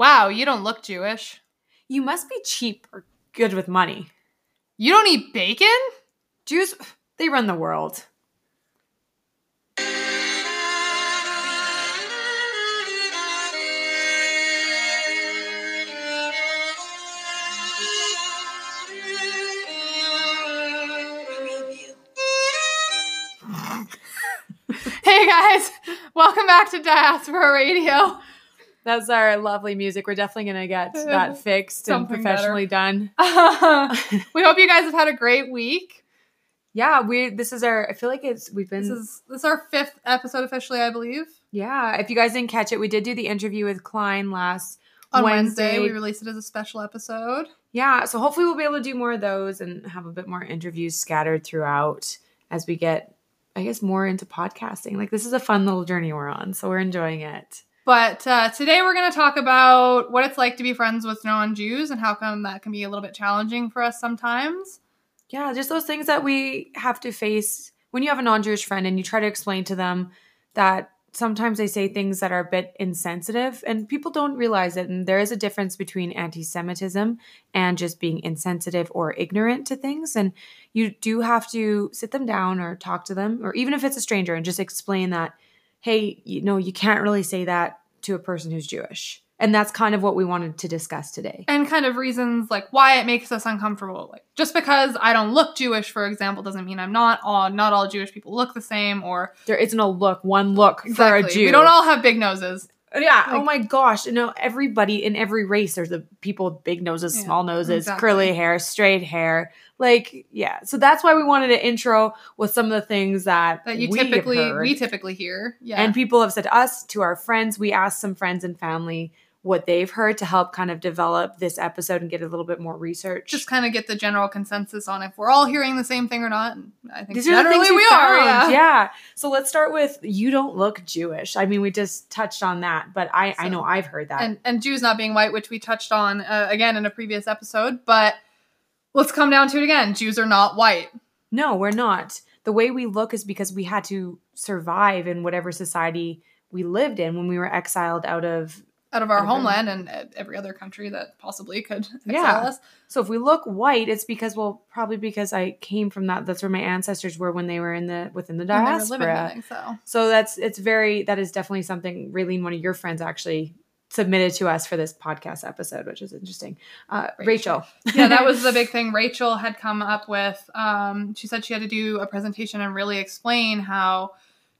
Wow, you don't look Jewish. You must be cheap or good with money. You don't eat bacon? Jews, they run the world. Hey guys, welcome back to Diaspora Radio. That's our lovely music. We're definitely going to get that fixed and professionally done. we hope you guys have had a great week. Yeah, we this is our I feel like it's we've been This is this is our fifth episode officially, I believe. Yeah, if you guys didn't catch it, we did do the interview with Klein last On Wednesday, we released it as a special episode. Yeah, so hopefully we'll be able to do more of those and have a bit more interviews scattered throughout as we get, I guess, more into podcasting. Like this is a fun little journey we're on, so we're enjoying it. But uh, today we're going to talk about what it's like to be friends with non-Jews and how come that can be a little bit challenging for us sometimes. Yeah, just those things that we have to face when you have a non-Jewish friend and you try to explain to them that sometimes they say things that are a bit insensitive and people don't realize it and there is a difference between anti-semitism and just being insensitive or ignorant to things and you do have to sit them down or talk to them or even if it's a stranger and just explain that hey you know you can't really say that to a person who's jewish and that's kind of what we wanted to discuss today And kind of reasons like why it makes us uncomfortable. Like just because I don't look Jewish, for example, doesn't mean I'm not. All not all Jewish people look the same, or there isn't a look one look for a jew We don't all have big noses. Uh, yeah. oh my gosh. You know, everybody in every race, there's the people with big noses, Yeah, small noses, exactly. curly hair, straight hair. Like, yeah. So that's why we wanted to intro with some of the things that That you we typically heard. we typically hear. Yeah. and people have said to us, to our friends. We asked some friends and family what they've heard to help kind of develop this episode and get a little bit more research. just kind of get the general consensus on if we're all hearing the same thing or not. And I think These are the generally things we, we are. Yeah. Yeah. So let's start with you don't look Jewish. I mean, we just touched on that, but I I know I've heard that. And and Jews not being white, which we touched on uh, again in a previous episode, but let's come down to it again. Jews are not white. No, we're not. The way we look is because we had to survive in whatever society we lived in when we were exiled out of. out of our homeland and uh, every other country that possibly could exile Yeah. us. So if we look white, it's because well, probably because I came from that. That's where my ancestors were when they were in the within the And they were living diaspora. living, so So that's it's very that is definitely something. Raylene, one of your friends, actually submitted to us for this podcast episode, which is interesting. Uh, Rachel, yeah, that was the big thing Rachel had come up with. Um, she said she had to do a presentation and really explain how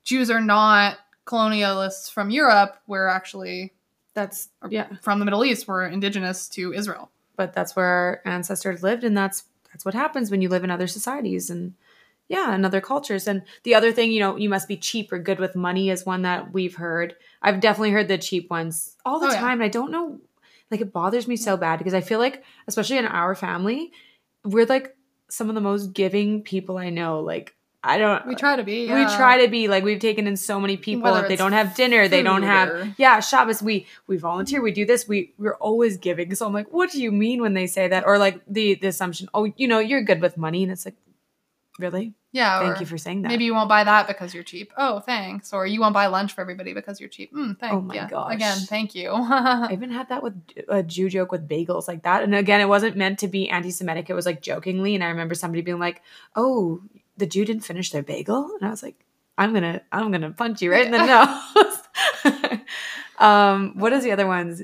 Jews are not colonialists from Europe. We're actually that's yeah. from the Middle East. We're indigenous to Israel. but that's where our ancestors lived and that's that's what happens when you live in other societies and yeah and other cultures. And the other thing you know you must be cheap or good with money is one that we've heard. I've definitely heard the cheap ones all the Oh, yeah. time and i don't know like it bothers me so bad because i feel like especially in our family we're like some of the most giving people i know. Like i don't We try to be. we try to be like we've taken in so many people Whether if they don't have dinner they don't have or- yeah Shabbos we we volunteer we do this we we're always giving. So I'm like what do you mean when they say that? Or like the the assumption oh you know you're good with money. And it's like really Yeah. thank you for saying that Maybe you won't buy that because you're cheap. Oh, thanks. Or you won't buy lunch for everybody because you're cheap. Mm, thanks. Oh my yeah. gosh. Again, thank you. I even had that with a Jew joke with bagels like that and again it wasn't meant to be anti-Semitic it was like jokingly and I remember somebody being like oh the Jew didn't finish their bagel and I was like I'm gonna I'm gonna punch you right in the nose um what is the other ones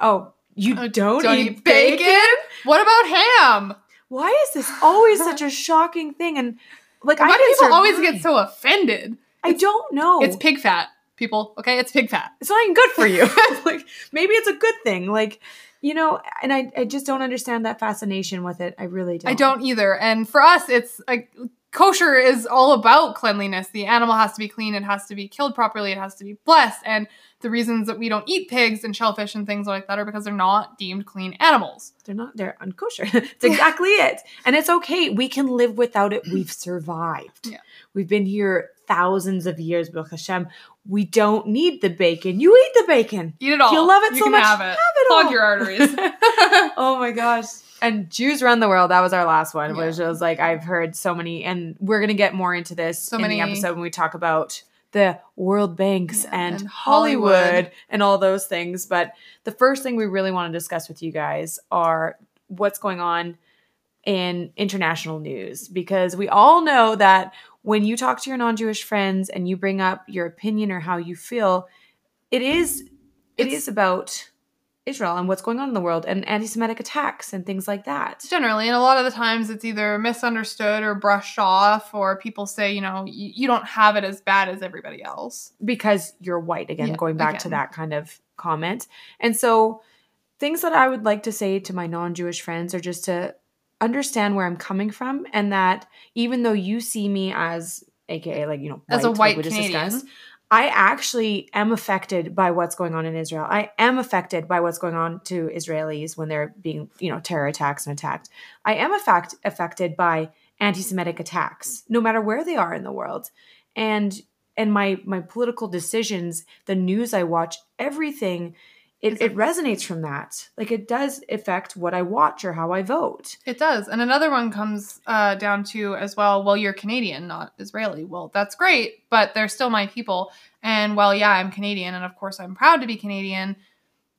oh you Oh, don't, Don't eat eat bacon? bacon? What about ham? Why is this always such a shocking thing? And like, Why I do people always get so offended? I don't know. It's pig fat, people. Okay, it's pig fat. it's not even good for you. like, maybe it's a good thing. Like, you know, and I, I just don't understand that fascination with it. I really don't. I don't either. And for us, it's like kosher is all about cleanliness. The animal has to be clean. It has to be killed properly. It has to be blessed. And the reasons that we don't eat pigs and shellfish and things like that are because they're not deemed clean animals. They're not. They're unkosher. It's exactly it. And it's okay. We can live without it. We've survived. Yeah. We've been here thousands of years, Baruch Hashem. We don't need the bacon. You eat the bacon. Eat it all. You love it you so much. Have it. Have it Clog all. your arteries. oh my gosh. And Jews run the world. That was our last one, Yeah. which was like I've heard so many, and we're gonna get more into this So in many- the episode when we talk about the World Banks Yeah, and, and Hollywood, Hollywood. and all those things. But the first thing we really want to discuss with you guys are what's going on in international news because we all know that when you talk to your non-Jewish friends and you bring up your opinion or how you feel, it is it It's- is about Israel and what's going on in the world and anti-Semitic attacks and things like that. Generally, and a lot of the times it's either misunderstood or brushed off, or people say, you know, you, you don't have it as bad as everybody else. because you're white again Yeah, going back to that kind of comment and so things that i would like to say to my non-jewish friends are just to understand where i'm coming from and that even though you see me as aka like you know As a like white we just Canadian. discussed, i actually am affected by what's going on in israel. I am affected by what's going on to israelis when they're being you know terror attacks and attacked. I am affect- affected by anti-semitic attacks no matter where they are in the world. And and my my political decisions the news i watch everything it, it resonates from that like it does affect what i watch or how i vote It does. And another one comes uh, down to as well, well, you're Canadian, not Israeli. Well, that's great, but they're still my people. And while, yeah, I'm Canadian, and of course I'm proud to be Canadian,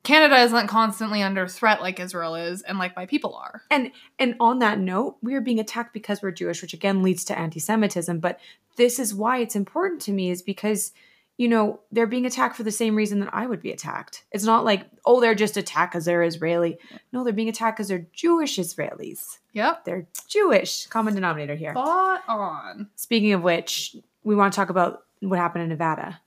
Canada isn't constantly under threat like Israel is and like my people are. and and on that note we are being attacked because we're jewish which again leads to anti-semitism but this is why it's important to me is because you know they're being attacked for the same reason that i would be attacked it's not like oh they're just attacked because they're israeli no they're being attacked because they're jewish israelis Yep. they're jewish common denominator here Spot on. Speaking of which, we want to talk about what happened in Nevada.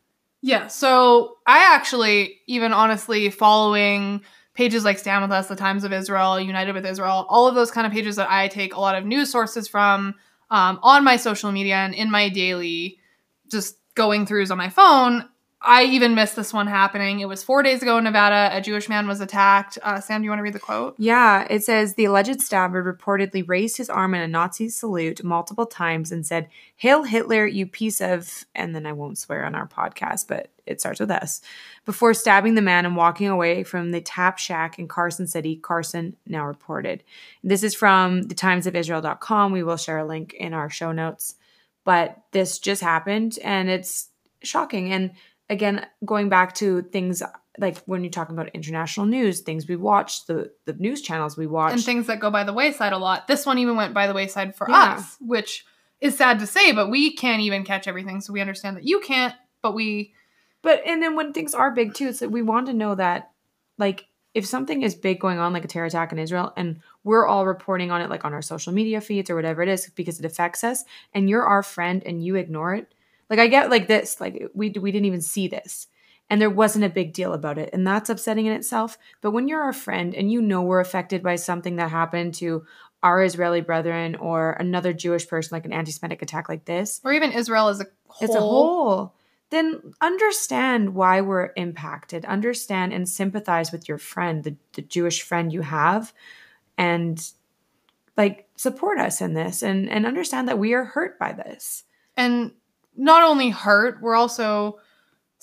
Yeah, so I actually, even honestly, following pages like Stand With Us, The Times of Israel, United with Israel, all of those kind of pages that I take a lot of news sources from um, on my social media and in my daily just going throughs on my phone. I even missed this one happening. It was four days ago in Nevada. A Jewish man was attacked. Uh, Sam, do you want to read the quote? Yeah, it says the alleged stabber reportedly raised his arm in a Nazi salute multiple times and said, Hail Hitler, you piece of, and then I won't swear on our podcast, but it starts with S, before stabbing the man and walking away from the Tap Shack in Carson City, Carson now reported. This is from the Times of timesofisrael.com. We will share a link in our show notes. But this just happened and it's shocking. And again, going back to things like when you're talking about international news, things we watch, the the news channels we watch. And things that go by the wayside a lot. This one even went by the wayside for Yeah. us, which is sad to say, but we can't even catch everything. So we understand that you can't, but we but and then when things are big too, it's like we want to know that like if something is big going on, like a terror attack in Israel, and we're all reporting on it like on our social media feeds or whatever it is because it affects us, and you're our friend and you ignore it. Like I get like this, like we we didn't even see this. And there wasn't a big deal about it. And that's upsetting in itself. But when you're our friend and you know we're affected by something that happened to our Israeli brethren or another Jewish person, like an anti Semitic attack like this, or even Israel as a whole. it's a whole then understand why we're impacted understand and sympathize with your friend the, the jewish friend you have and like support us in this and and understand that we are hurt by this. And not only hurt, we're also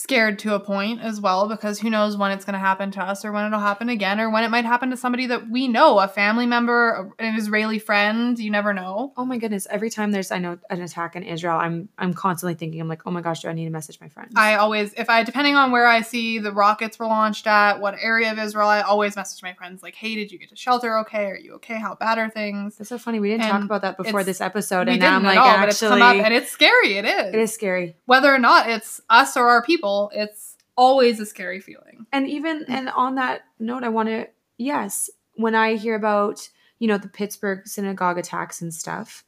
scared to a point as well because who knows when it's going to happen to us or when it'll happen again or when it might happen to somebody that we know, a family member, an Israeli friend, you never know. oh my goodness every time there's i know an attack in israel i'm i'm constantly thinking i'm like oh my gosh do i need to message my friends I always if I depending on where I see the rockets were launched at, what area of Israel, I always message my friends like, "Hey, did you get to shelter okay? Are you okay? How bad are things?" that's so funny we didn't talk about that before this episode and now i'm like all, but it's come actually up and it's scary. It is. it is scary Whether or not it's us or our people, it's always a scary feeling. and even mm. and on that note i want to yes when i hear about you know the pittsburgh synagogue attacks and stuff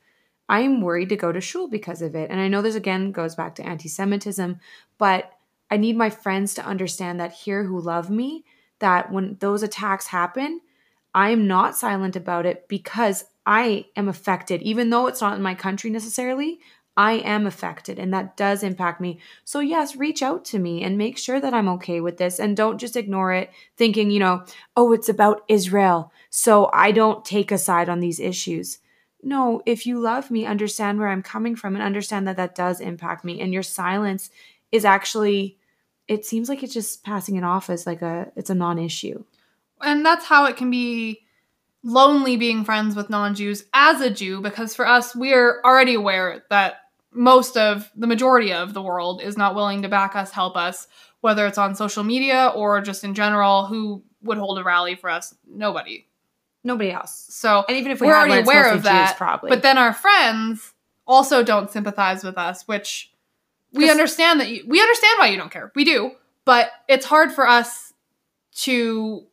i'm worried to go to shul because of it. And i know this again goes back to anti-semitism but i need my friends to understand that here who love me that when those attacks happen i'm not silent about it because i am affected even though it's not in my country necessarily I am affected and that does impact me. So, yes, reach out to me and make sure that I'm okay with this and don't just ignore it thinking, you know, oh, it's about Israel. So I don't take a side on these issues. No, if you love me, understand where I'm coming from and understand that that does impact me. And your silence is actually, it seems like it's just passing it off as like a, it's a non issue. and that's how it can be lonely being friends with non-Jews as a Jew because for us we're already aware that most of the majority of the world is not willing to back us, help us, whether it's on social media or just in general. Who would hold a rally for us? Nobody. Nobody else. So And even if we we're already aware of that. Jews, probably. But then our friends also don't sympathize with us, which we understand that you, we understand why you don't care. We do, but it's hard for us to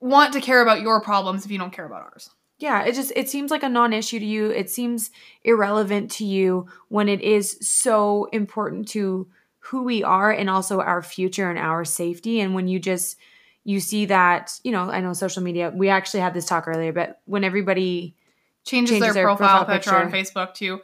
want to care about your problems if you don't care about ours. Yeah, it just it seems like a non-issue to you. It seems irrelevant to you when it is so important to who we are and also our future and our safety and when you just you see that, you know, I know social media, we actually had this talk earlier, but when everybody Changes, Changes their, their profile, profile picture, on. Facebook to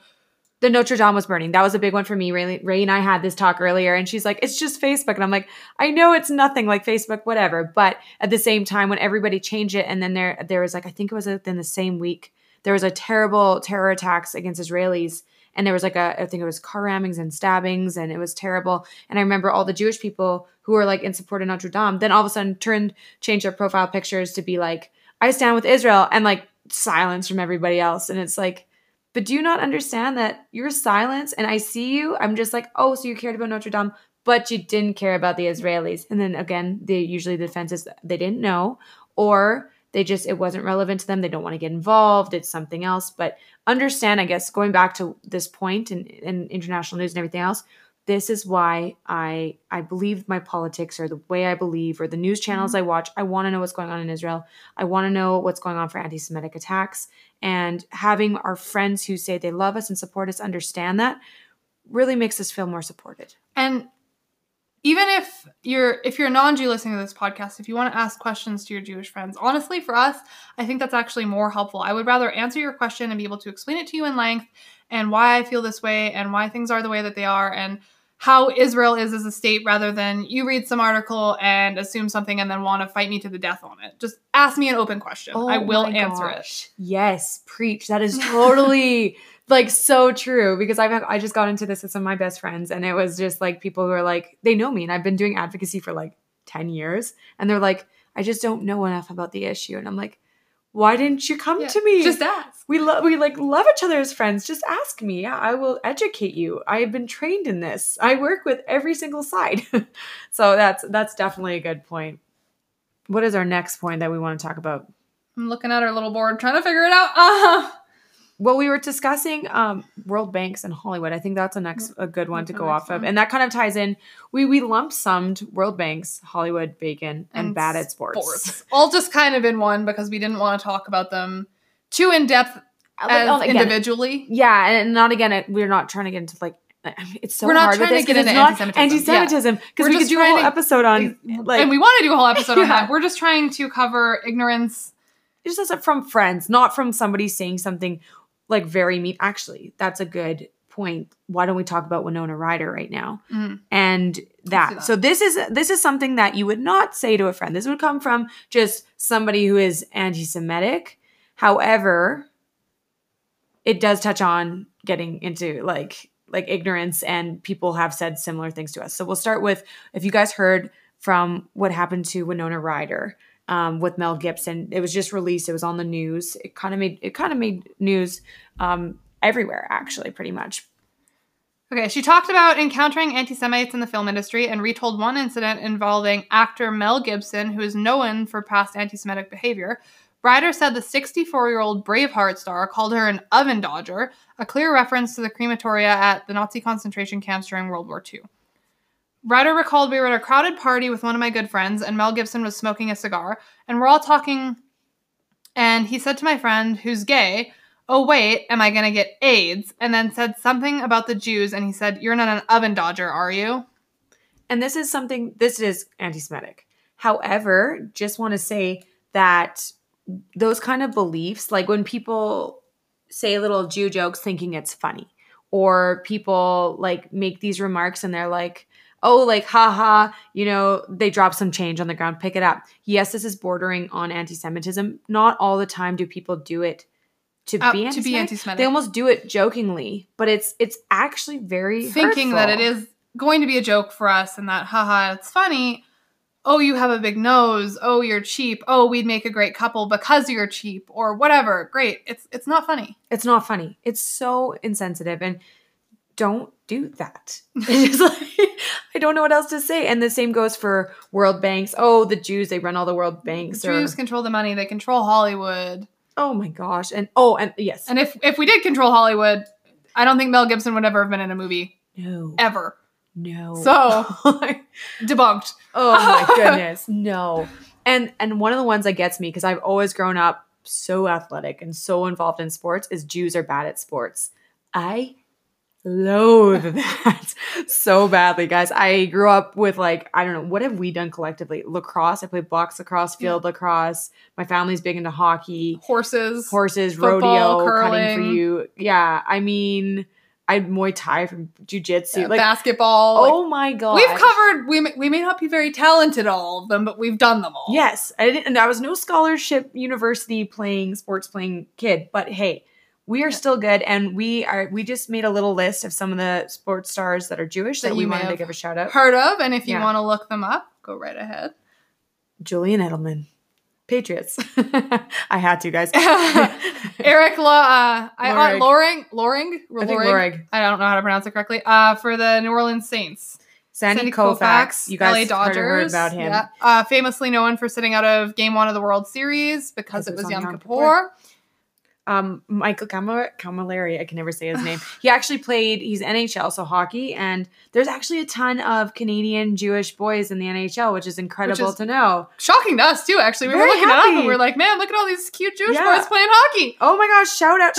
the Notre Dame was burning. That was a big one for me. Ray, Ray and I had this talk earlier, and she's like, "It's just Facebook," and I'm like, "I know it's nothing like Facebook, whatever." But at the same time, when everybody changed it, and then there there was like, I think it was within the same week, there was a terrible terror attacks against Israelis, and there was like a I think it was car rammings and stabbings, and it was terrible. And I remember all the Jewish people who were like in support of Notre Dame, then all of a sudden turned changed their profile pictures to be like, "I stand with Israel," and like silence from everybody else, and it's like. But do you not understand that your silence and I see you? I'm just like, oh, so you cared about Notre Dame, but you didn't care about the Israelis. And then again, they usually the defense is they didn't know, or they just it wasn't relevant to them. They don't want to get involved. It's something else. But understand, I guess, going back to this point and in, international news and everything else, this is why I I believe my politics or the way I believe or the news channels mm-hmm. I watch. I want to know what's going on in Israel. I want to know what's going on for anti-Semitic attacks and having our friends who say they love us and support us understand that really makes us feel more supported. And even if you're if you're a non-Jew listening to this podcast, if you want to ask questions to your Jewish friends, honestly, for us, I think that's actually more helpful. I would rather answer your question and be able to explain it to you in length and why I feel this way and why things are the way that they are and how Israel is as a state rather than you read some article and assume something and then want to fight me to the death on it. Just ask me an open question. Oh I will Oh answer it. Yes, preach. That is totally like so true because I've I just got into this with some of my best friends and it was just like people who are like they know me and I've been doing advocacy for like 10 years and they're like I just don't know enough about the issue and I'm like why didn't you come Yeah, to me? Just ask. we love we like love each other as friends. Just ask me. Yeah, I will educate you. I have been trained in this. I work with every single side. so that's that's definitely a good point. What is our next point that we want to talk about? I'm looking at our little board trying to figure it out. Uh, Well, we were discussing um, world banks and Hollywood. I think that's a next a good one That's to go off of, and that kind of ties in. We we lump summed world banks, Hollywood, bacon, and, And bad at sports. sports. All just kind of in one because we didn't want to talk about them too in depth Like, as oh, again, individually. Yeah, and not again. We're not trying to get into like. It's so We're not hard trying this to get into anti-Semitism. anti-Semitism because We're we could do a whole to- episode on like and we want to do a whole episode on that. We're just trying to cover ignorance. it's just doesn't from friends, not from somebody saying something like very mean. Actually, that's a good point. Why don't we talk about Winona Ryder right now? Mm. And that. that. So this is this is something that you would not say to a friend. This would come from just somebody who is anti-Semitic. However, it does touch on getting into like like ignorance and people have said similar things to us. So we'll start with if you guys heard from what happened to Winona Ryder um, with Mel Gibson. It was just released. It was on the news. It kind of made it kind of made news um, everywhere actually, pretty much. Okay, she talked about encountering anti Semites in the film industry and retold one incident involving actor Mel Gibson, who is known for past anti Semitic behavior. Ryder said the 64 year old Braveheart star called her an oven dodger, a clear reference to the crematoria at the Nazi concentration camps during World War II. Ryder recalled we were at a crowded party with one of my good friends, and Mel Gibson was smoking a cigar, and we're all talking. And he said to my friend, who's gay, Oh, wait, am I going to get AIDS? And then said something about the Jews, and he said, You're not an oven dodger, are you? and this is something this is anti-semitic however just want to say that those kind of beliefs like when people say little jew jokes thinking it's funny or people like make these remarks and they're like oh like haha you know they drop some change on the ground pick it up yes this is bordering on anti-semitism not all the time do people do it to Uh, be to anti-Semitic. be anti-Semitic. they almost do it jokingly but it's it's actually very Thinking that it is going to be a joke for us and that, haha, it's funny. Oh, you have a big nose. Oh, you're cheap. Oh, we'd make a great couple because you're cheap or whatever. Great. It's it's not funny. It's not funny. It's so insensitive. And don't do that. It's like, I don't know what else to say. And the same goes for world banks. Oh, the Jews, they run all the world banks. or- Jews control the money. They control Hollywood. oh my gosh. And oh, and yes. And if if we did control Hollywood, I don't think Mel Gibson would ever have been in a movie no. ever. No. So- Debunked. oh my goodness. No. And and one of the ones that gets me because I've always grown up so athletic and so involved in sports is Jews are bad at sports. I loathe that so badly, guys. I grew up with like I don't know what have we done collectively? Lacrosse. I played box lacrosse, field lacrosse. My family's big into hockey, Horses. horses, Football, rodeo, cutting for you. Yeah, I mean, I had Muay Thai from jujitsu. uh, like, basketball. like, oh my god, we've covered. We may, we may not be very talented all of them, but we've done them all. Yes, I didn't. And I was no scholarship university playing sports playing kid, but hey, we are still good, and we are. We just made a little list of some of the sports stars that are Jewish that, That we wanted to give a shout out. Heard of, and if you Yeah. want to look them up, go right ahead. Julian Edelman, Patriots. I had to, guys. Eric La, uh, I, uh, Lorig. Loring, Loring, I Lorig. I don't know how to pronounce it correctly. Uh, for the New Orleans Saints. Sandy, Koufax. You guys LA heard, Dodgers. heard about him. Yeah. Uh, famously known for sitting out of Game One of the World Series because it it was was Yom Kippur. Um, Michael Camar- Cammalleri. I can never say his name. he actually played. He's NHL, so hockey, and there's actually a ton of Canadian Jewish boys in the NHL, which is incredible is- to know. Shocking to us too. Actually, we were Very looking it up happy. and we were like, "Man, look at all these cute Jewish Yeah. boys playing hockey." Oh my gosh! Shout out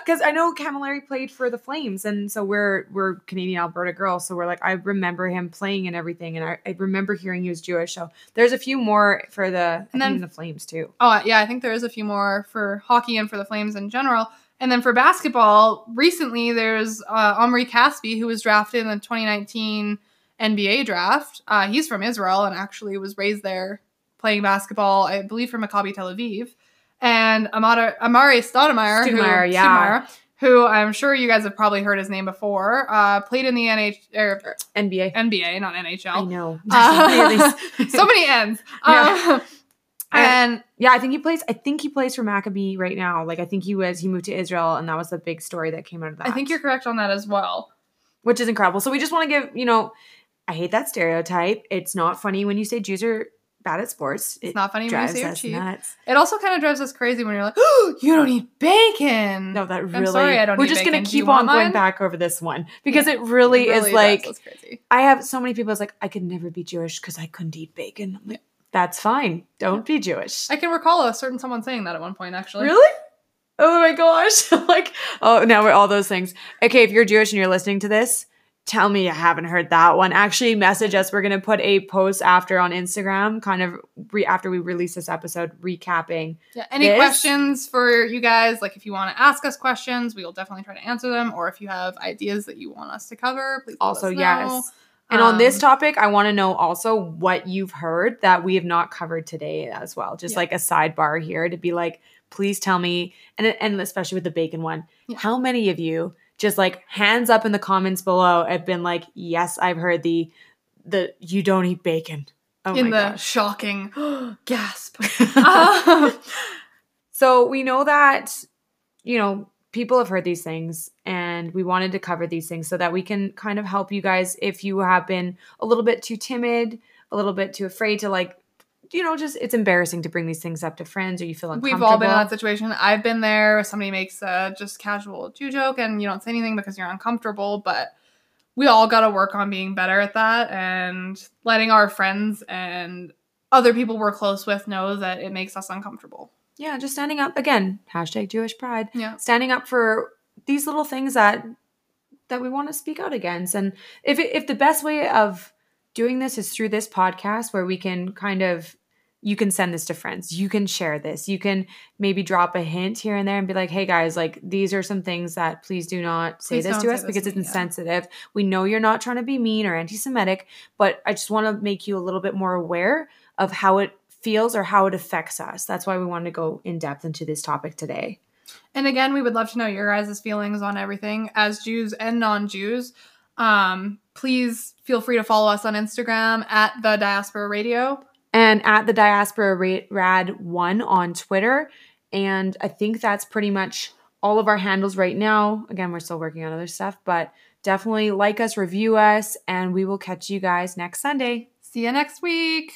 because I know Cammalleri played for the Flames, and so we're we're Canadian Alberta girls, so we're like I remember him playing and everything, and I, I remember hearing he was Jewish. So there's a few more for the And then the Flames too. Oh yeah, I think there is a few more for hockey and for the Flames in general. And then for basketball, recently there's uh, Omri Caspi, who was drafted in the 2019 NBA draft. Uh, he's from Israel and actually was raised there playing basketball, I believe, for Maccabi Tel Aviv. And Amada, Amar'e Stoudemire, who, Stoudemire, yeah. Stoudemire, who I'm sure you guys have probably heard his name before, uh, played in the NH- er, NBA. NBA, not NHL. I know. Uh, so many ends. Yeah. Uh, and yeah, I think he plays. I think he plays for Maccabi right now. Like I think he was. He moved to Israel, and that was the big story that came out of that. I think you're correct on that as well. which is incredible. So we just want to give you know, I hate that stereotype. It's not funny when you say Jews are bad at sports. It's It not funny when you say you're cheap. nuts. It also kind of drives us crazy when you're like, oh, you don't eat bacon. No, that really. I'm sorry I don't we're just gonna bacon. You keep on going mine? back over this one because it really, It is really like crazy. I have so many people. It's like I could never be Jewish because I couldn't eat bacon. I'm like, that's fine. Don't be Jewish. I can recall a certain someone saying that at one point, actually. Really? Oh my gosh. like, oh, now we're all those things. Okay, if you're Jewish and you're listening to this, tell me you haven't heard that one. Actually, message us. We're going to put a post after on Instagram, kind of re- after we release this episode, recapping. Yeah. Any This- questions for you guys? Like, if you want to ask us questions, we will definitely try to answer them. Or if you have ideas that you want us to cover, please let Also, us know. yes. And on this Um, topic, I want to know also what you've heard that we have not covered today as well. Just Yeah. like a sidebar here to be like, please tell me, and and especially with the bacon one, Yeah. how many of you just like hands up in the comments below have been like, yes, I've heard the the you don't eat bacon. Oh in the gosh. shocking gasp. Um, so we know that you know people have heard these things and we wanted to cover these things so that we can kind of help you guys if you have been a little bit too timid a little bit too afraid to like you know just it's embarrassing to bring these things up to friends or you feel uncomfortable We've all been in that situation. I've been there. Somebody makes a just casual Jew joke and you don't say anything because you're uncomfortable, but we all got to work on being better at that and letting our friends and other people we're close with know that it makes us uncomfortable. Yeah just standing up again hashtag jewish pride Yeah. standing up for these little things that that we want to speak out against and if it, if the best way of doing this is through this podcast where we can kind of you can send this to friends you can share this you can maybe drop a hint here and there and be like hey guys like these are some things that please do not say Please this to us this because to it's me, yeah. insensitive we know you're not trying to be mean or anti-semitic but i just want to make you a little bit more aware of how it feels or how it affects us that's why we wanted to go in depth into this topic today And again, we would love to know your guys' feelings on everything as Jews and non Jews. Um, please feel free to follow us on Instagram at the Diaspora Radio. and at the diaspora Ra- rad one on twitter and i think that's pretty much all of our handles right now. Again, we're still working on other stuff, but definitely like us, review us, and we will catch you guys next Sunday. See you next week.